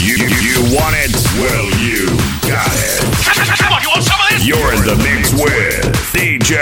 You, you, you want it? Well, you got it. Come on, you want some of this? You're in the mix with DJ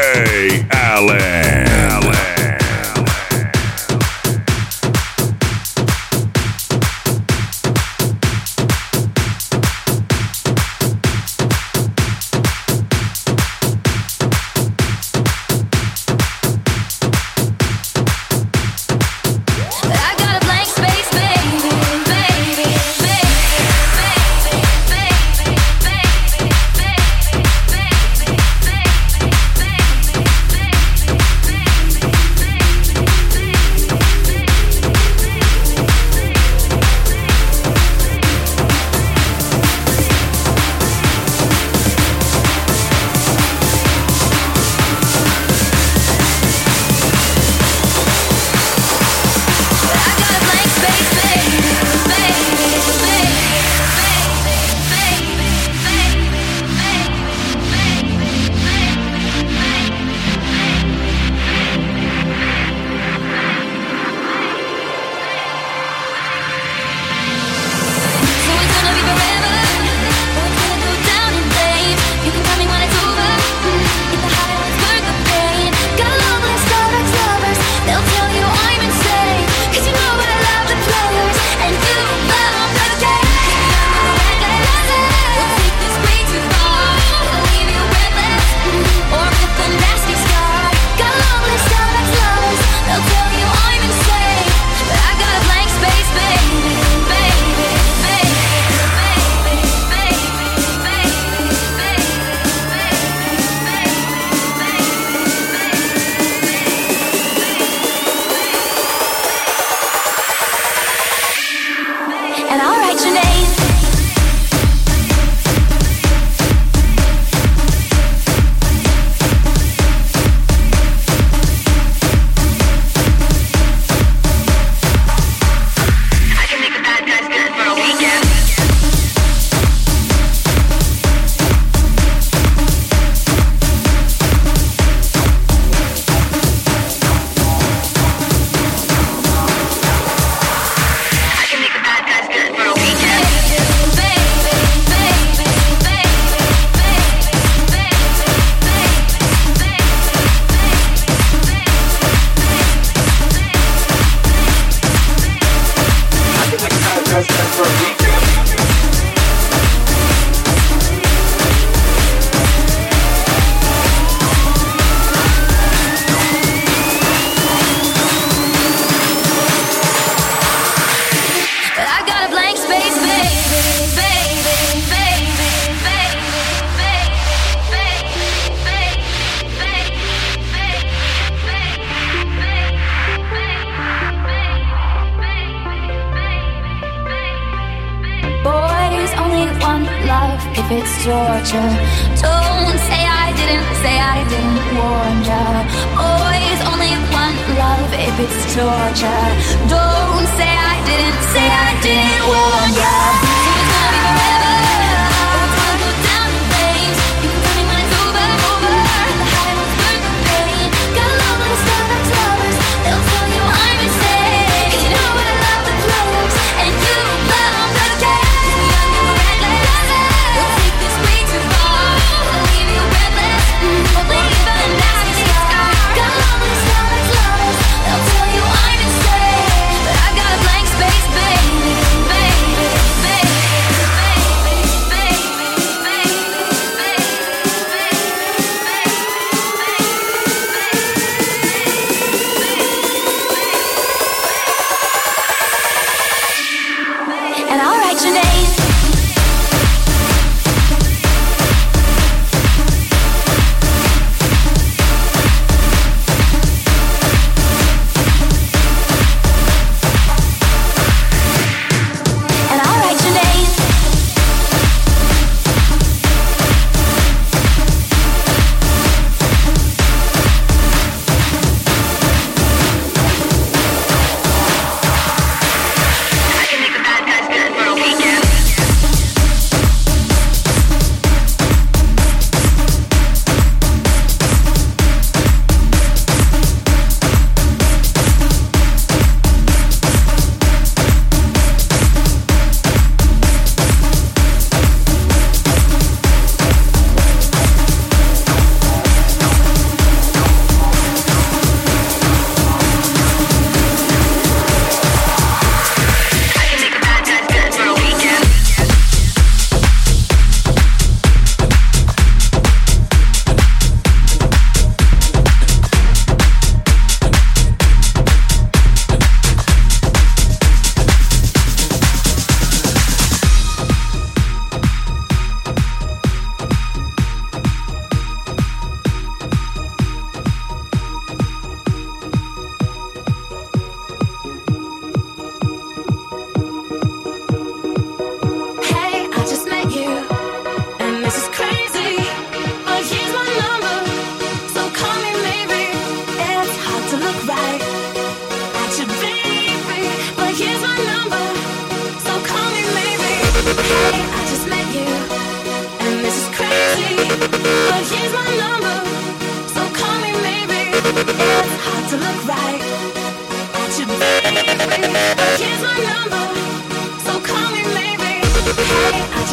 Hey,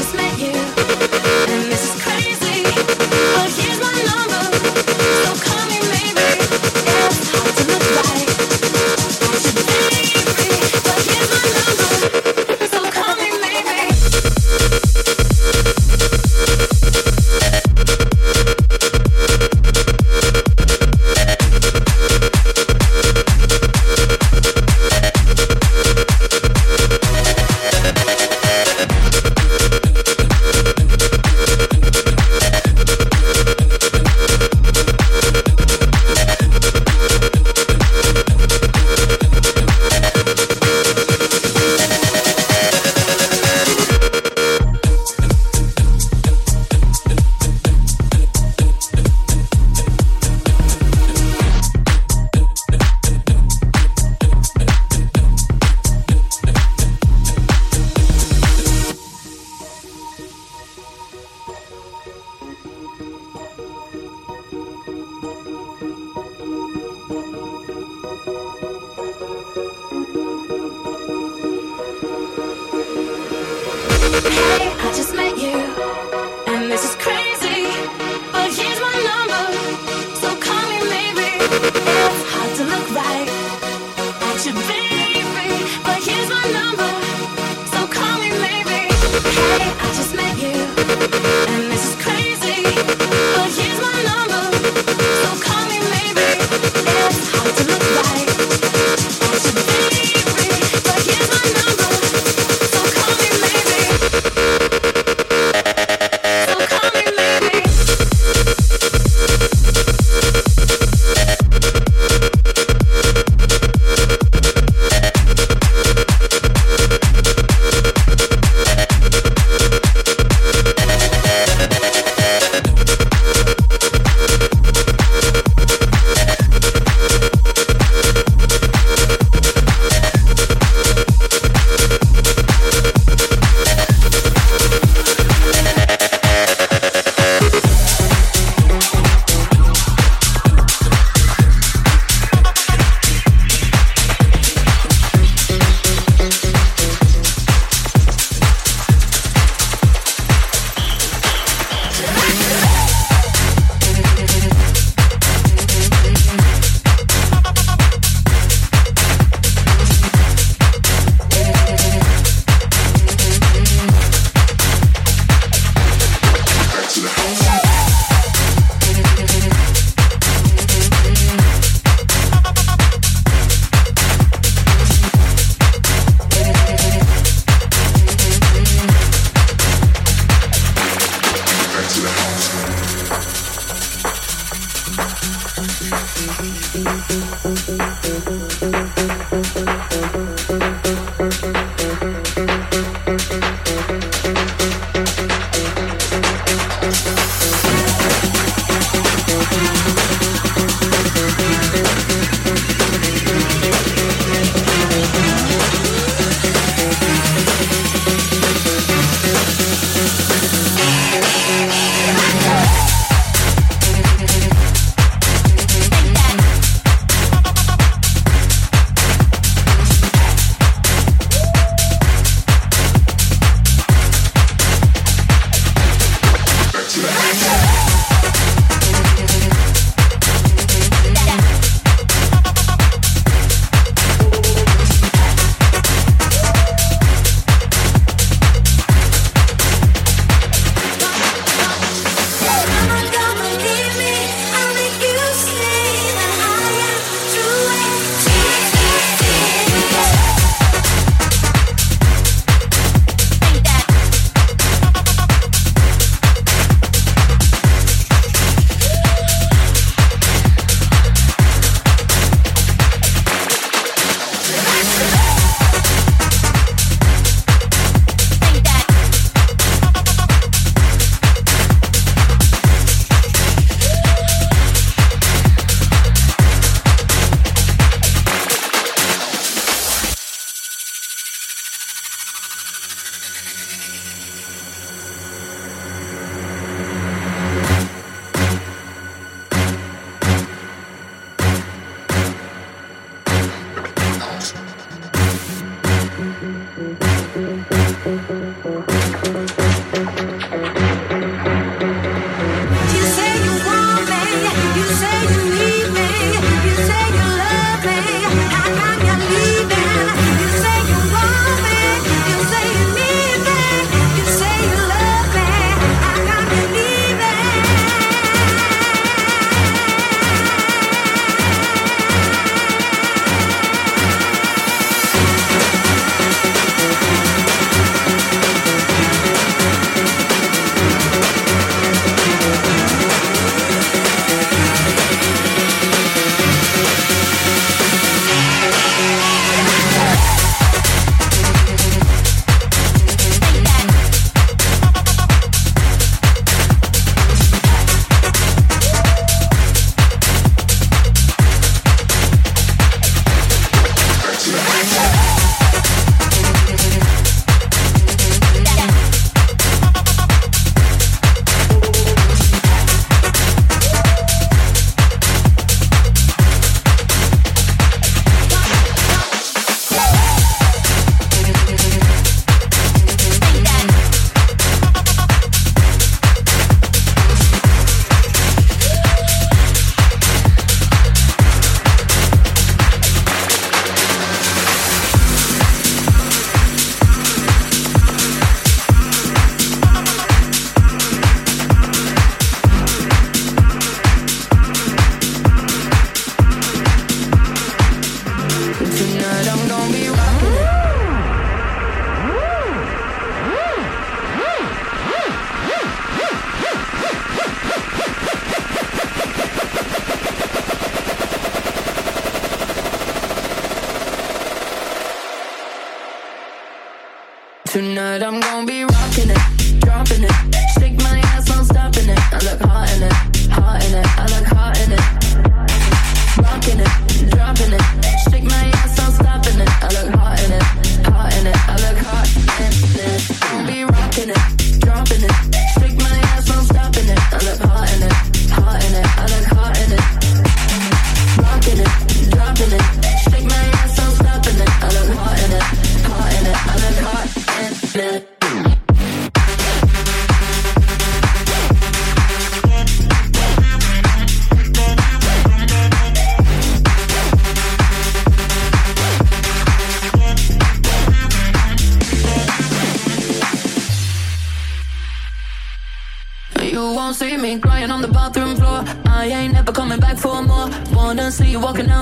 I just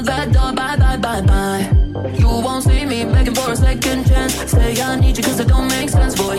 done, got bye, bye, bye, bye. You won't see me begging for a second chance. Say I need you cause it don't make sense, boy.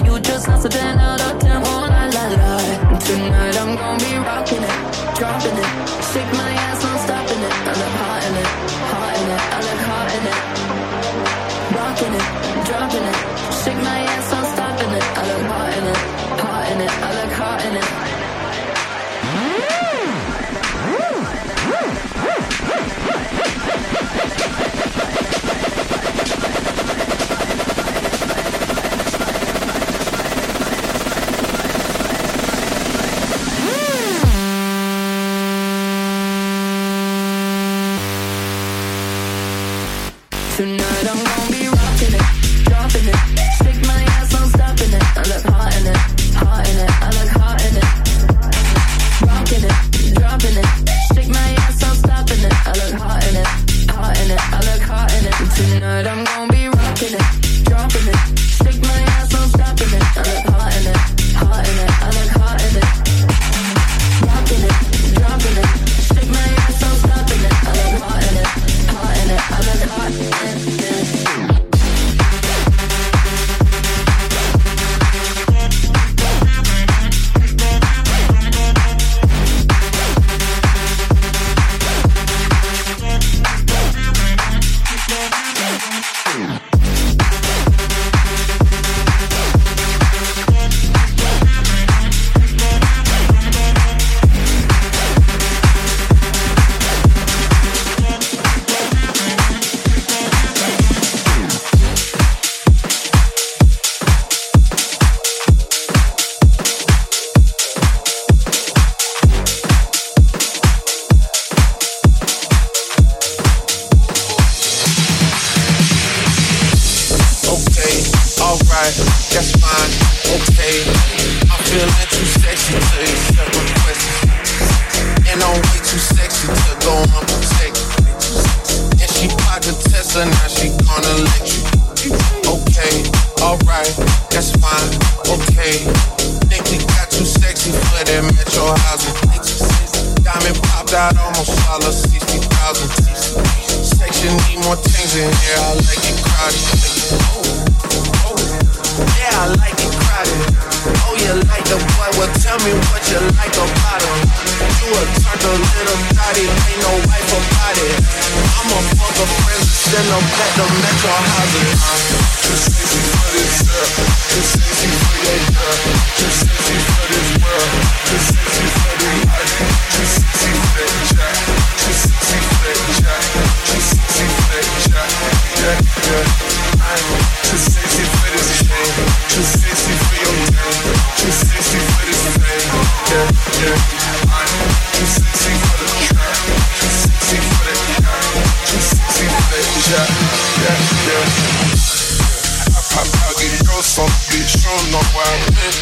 some bitch, sure know I've been.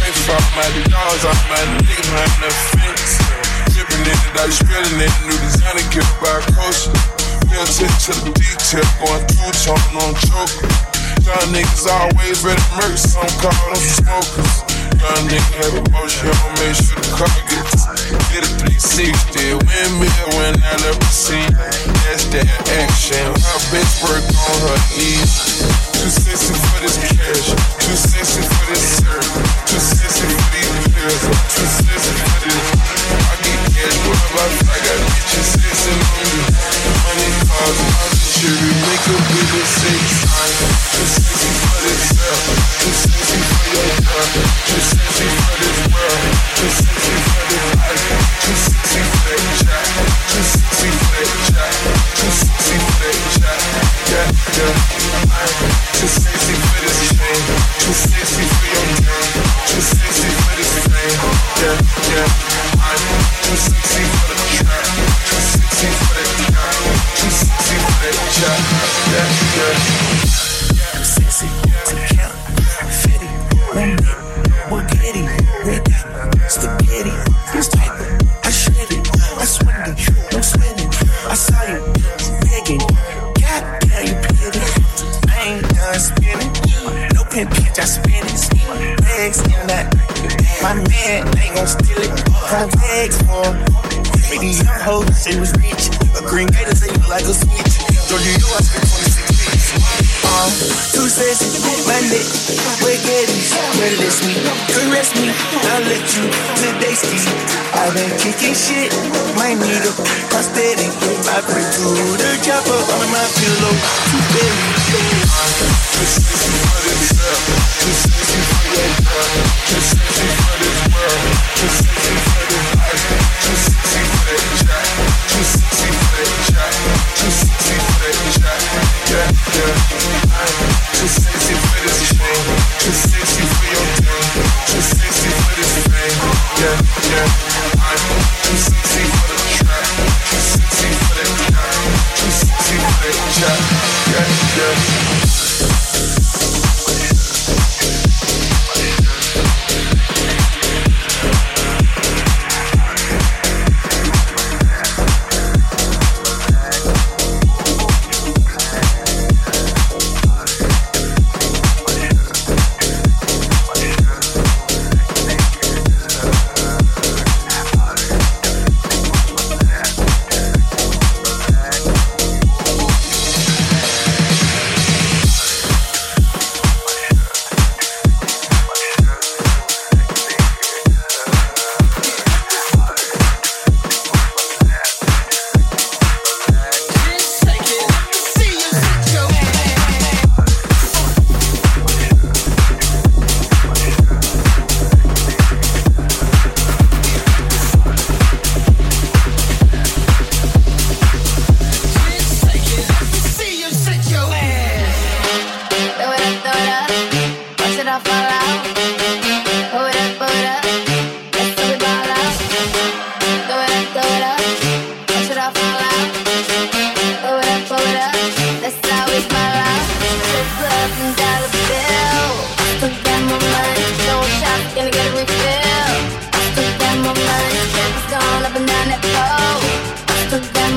Ain't fuck my dogs, I'm mad, niggas running the fence. In it, I just spilling new design to get by coast. Built into the detail, going two tone on choker. Young niggas always ready to some call them smokers. I nigga have a motion, I'll make sure the car gets Get a when I That's that action, bitch work on her knees Too sexy for this cash, too sexy for this surf Too sexy for these pills, too sexy for this. I get cash wherever I, I got bitches sexing on me. Money calls, my we make a business, say Too sexy for this surf just as for this world. to the chopper, I'm in my pillow.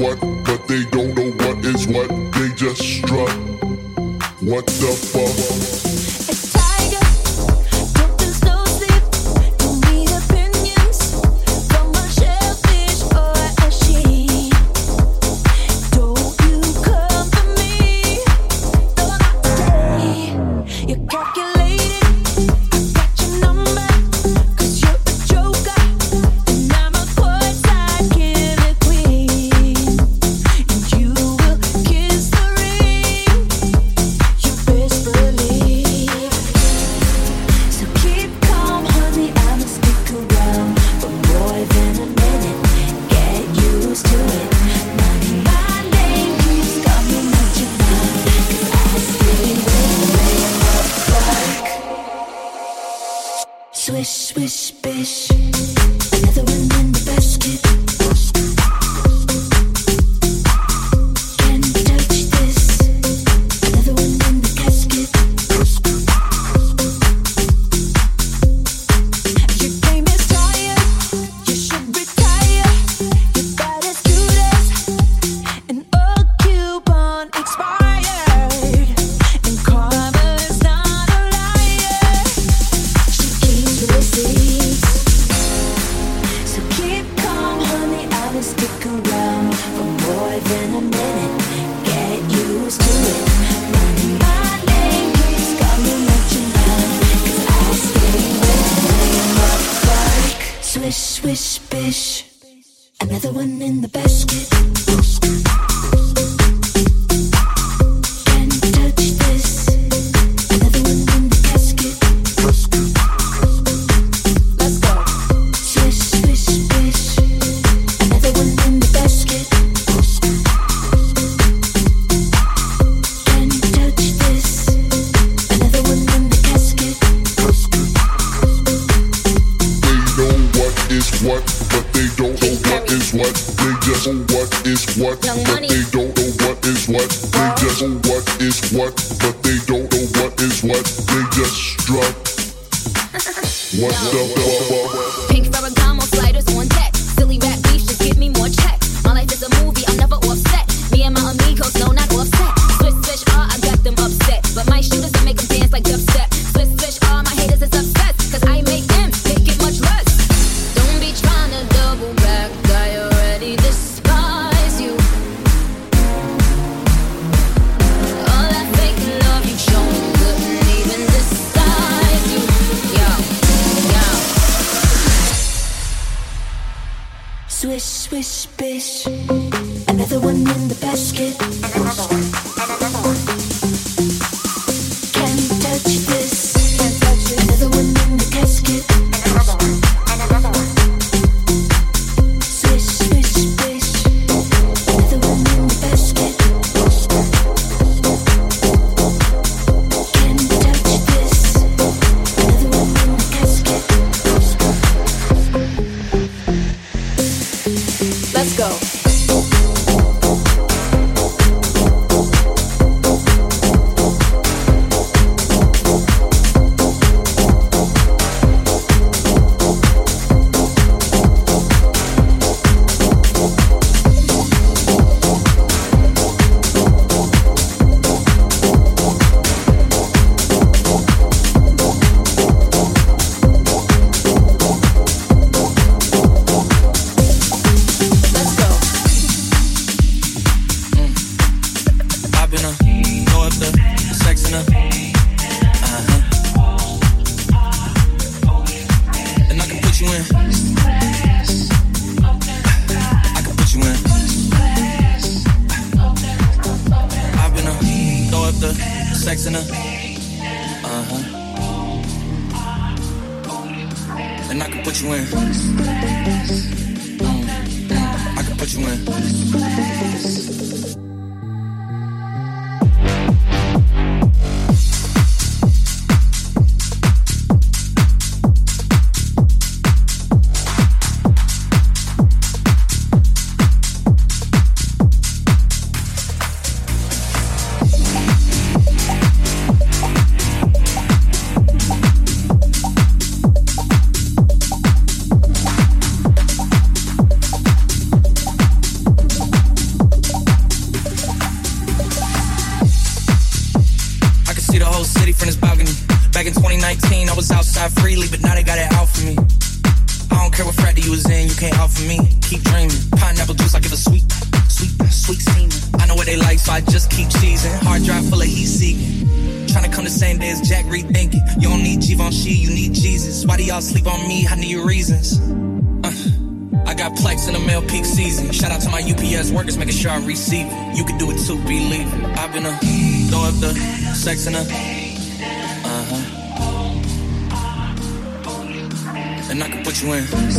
what, but they don't Uh huh. And I can put you in.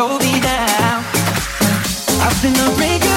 told me now. I've been a regular.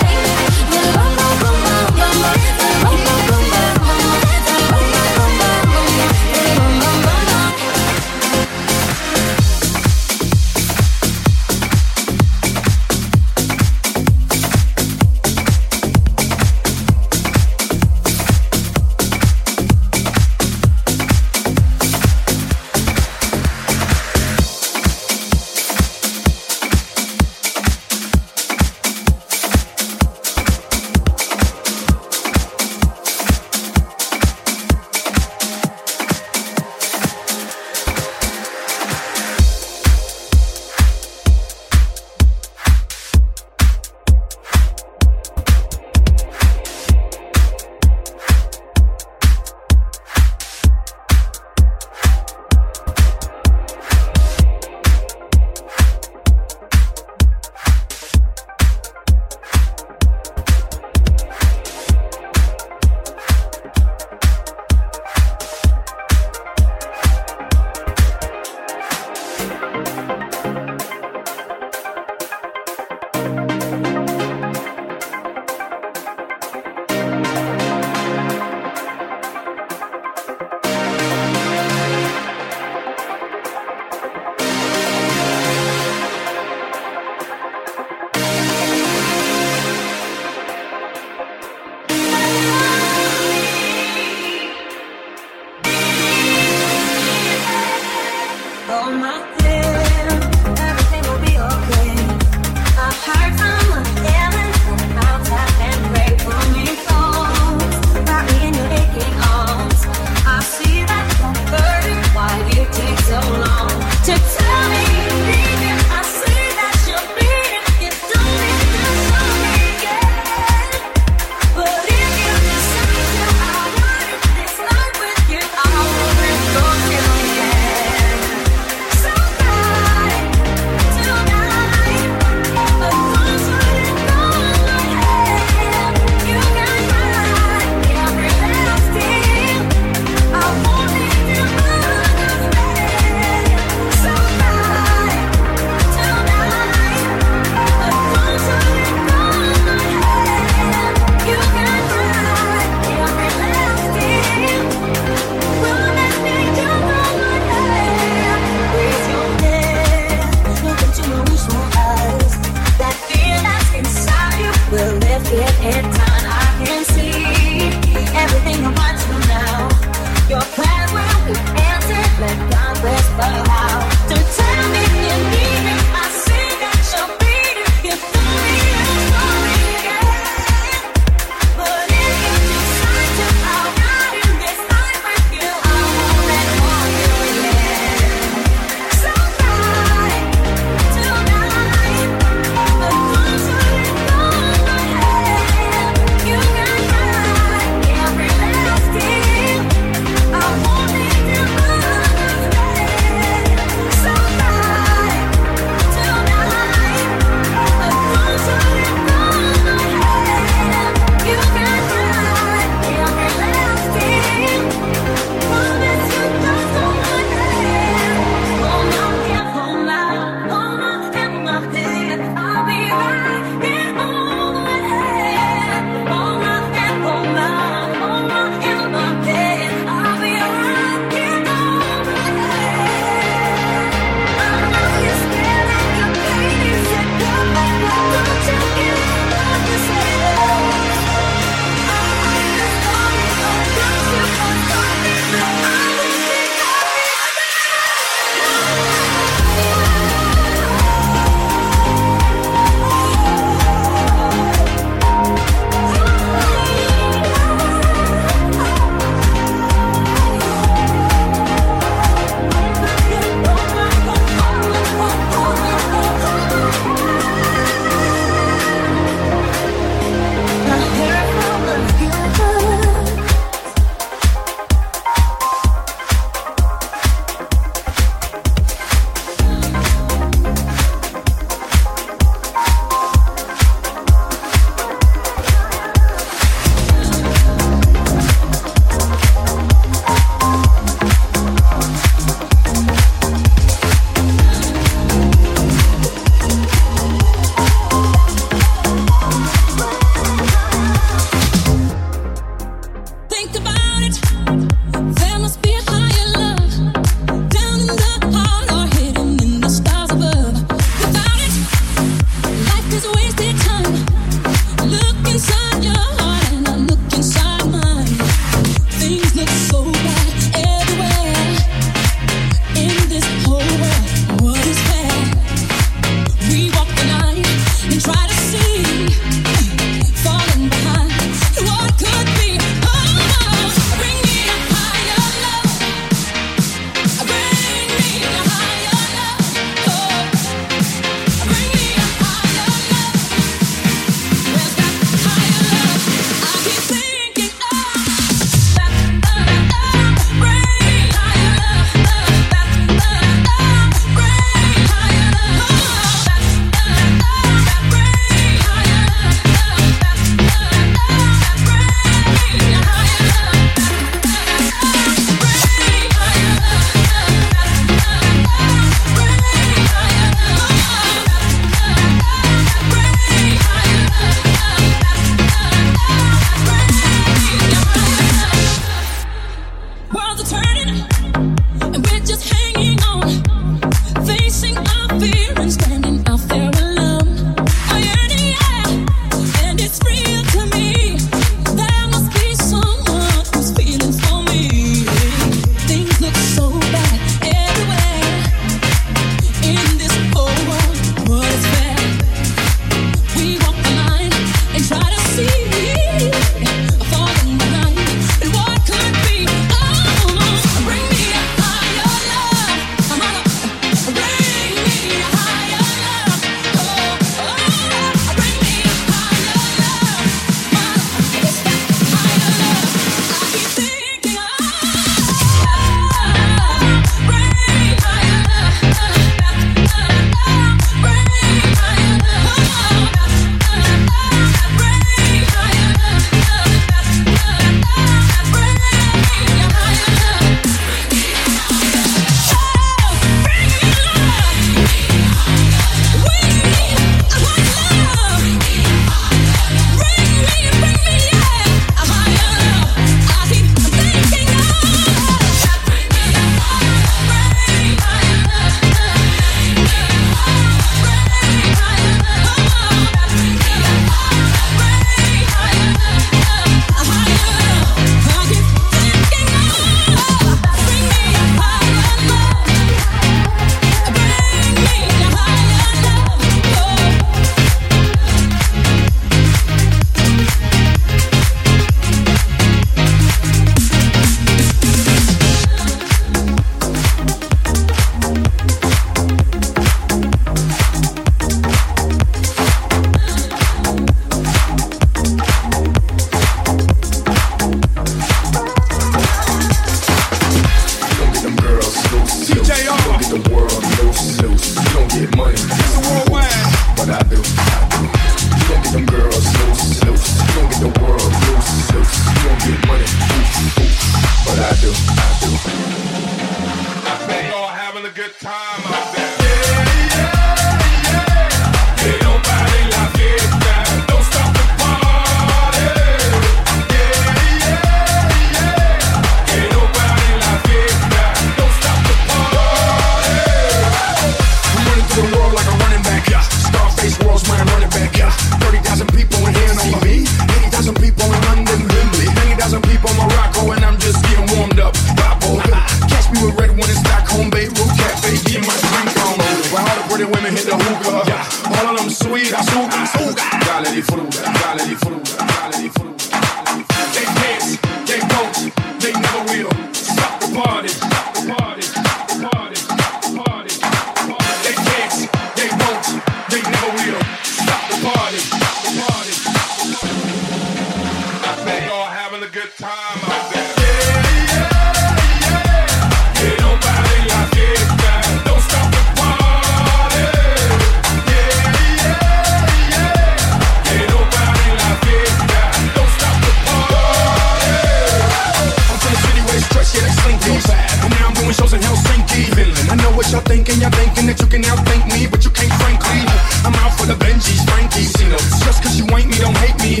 what y'all thinking. Y'all thinking that you can outthink me, but you can't frankly. I'm out for the Benji's, Frankie's, you know. Just cause you ain't me, don't hate me.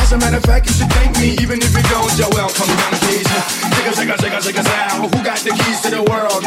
As a matter of fact, you should thank me, even if it goes your well. Coming down, please. Jigga, jigga, jigga, jigga, Who got the keys to the world?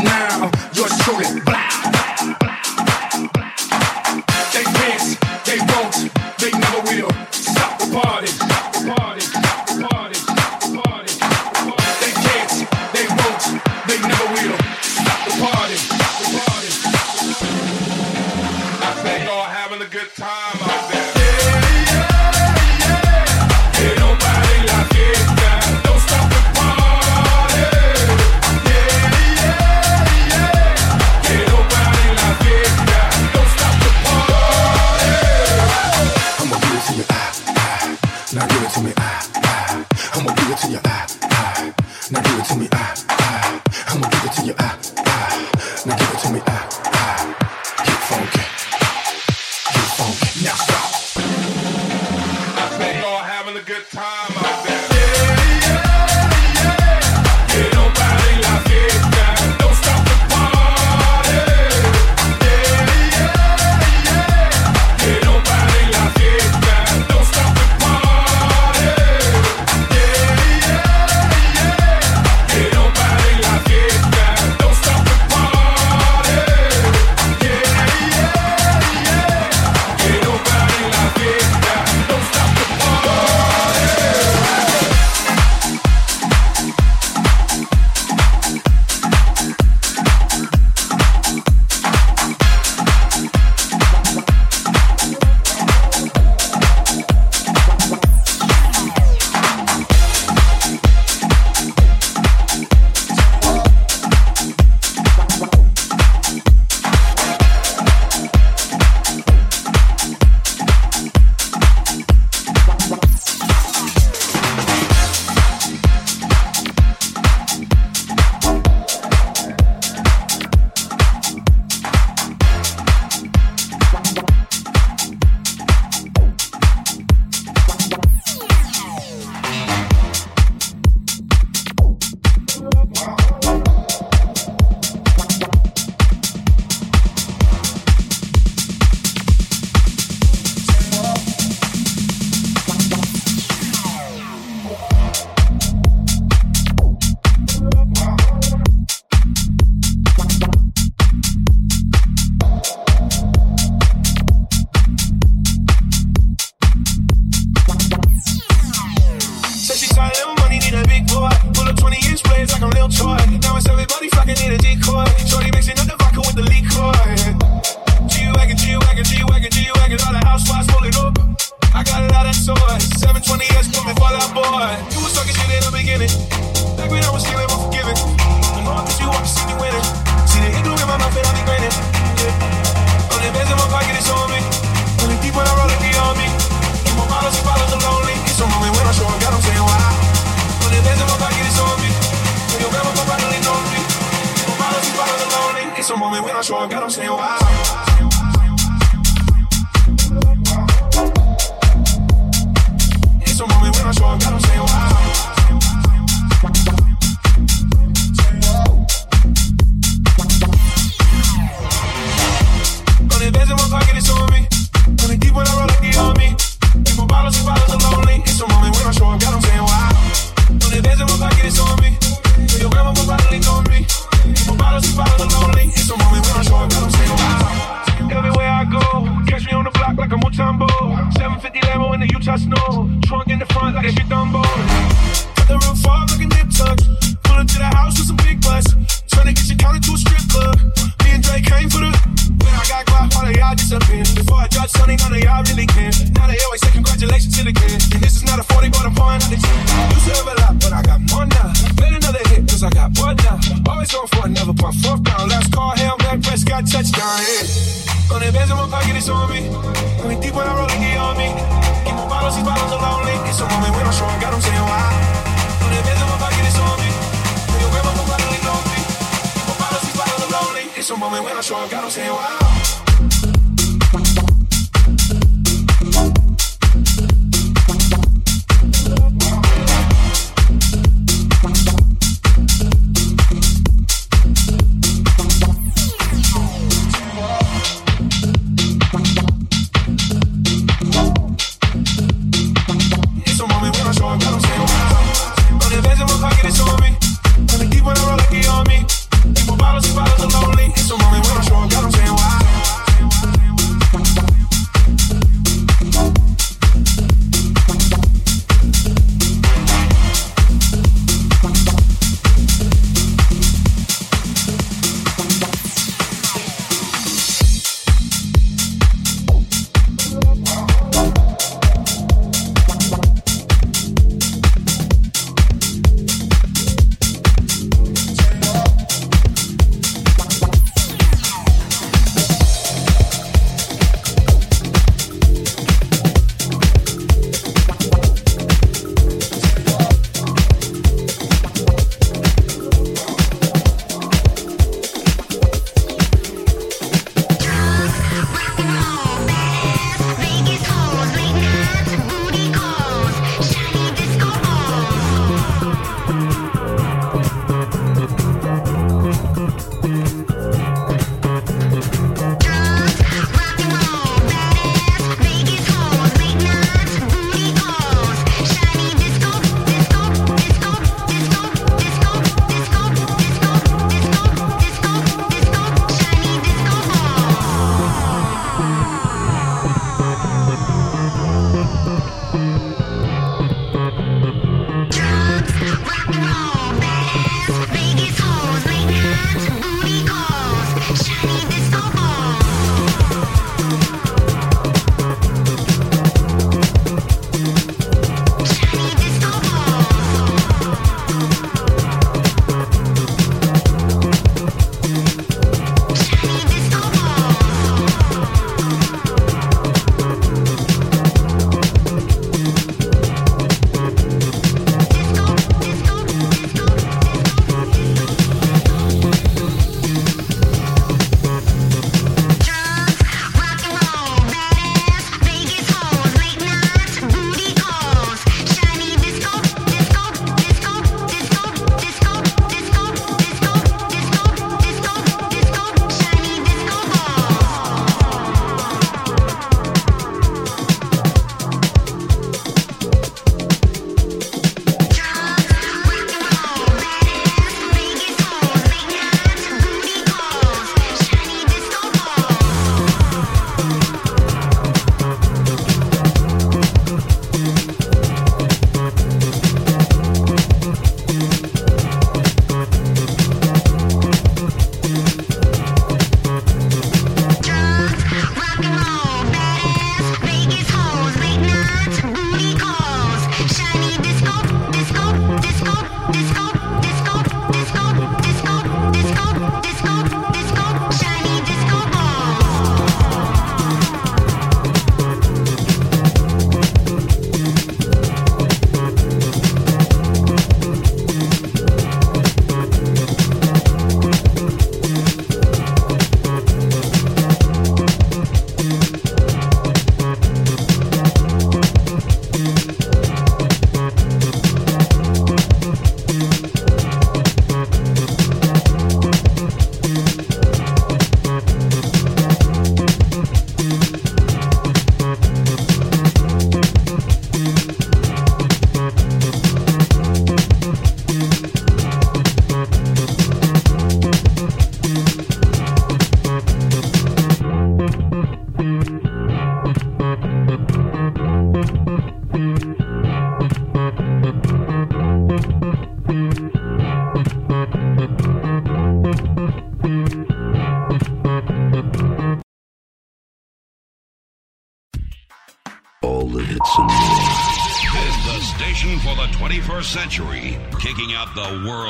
The world's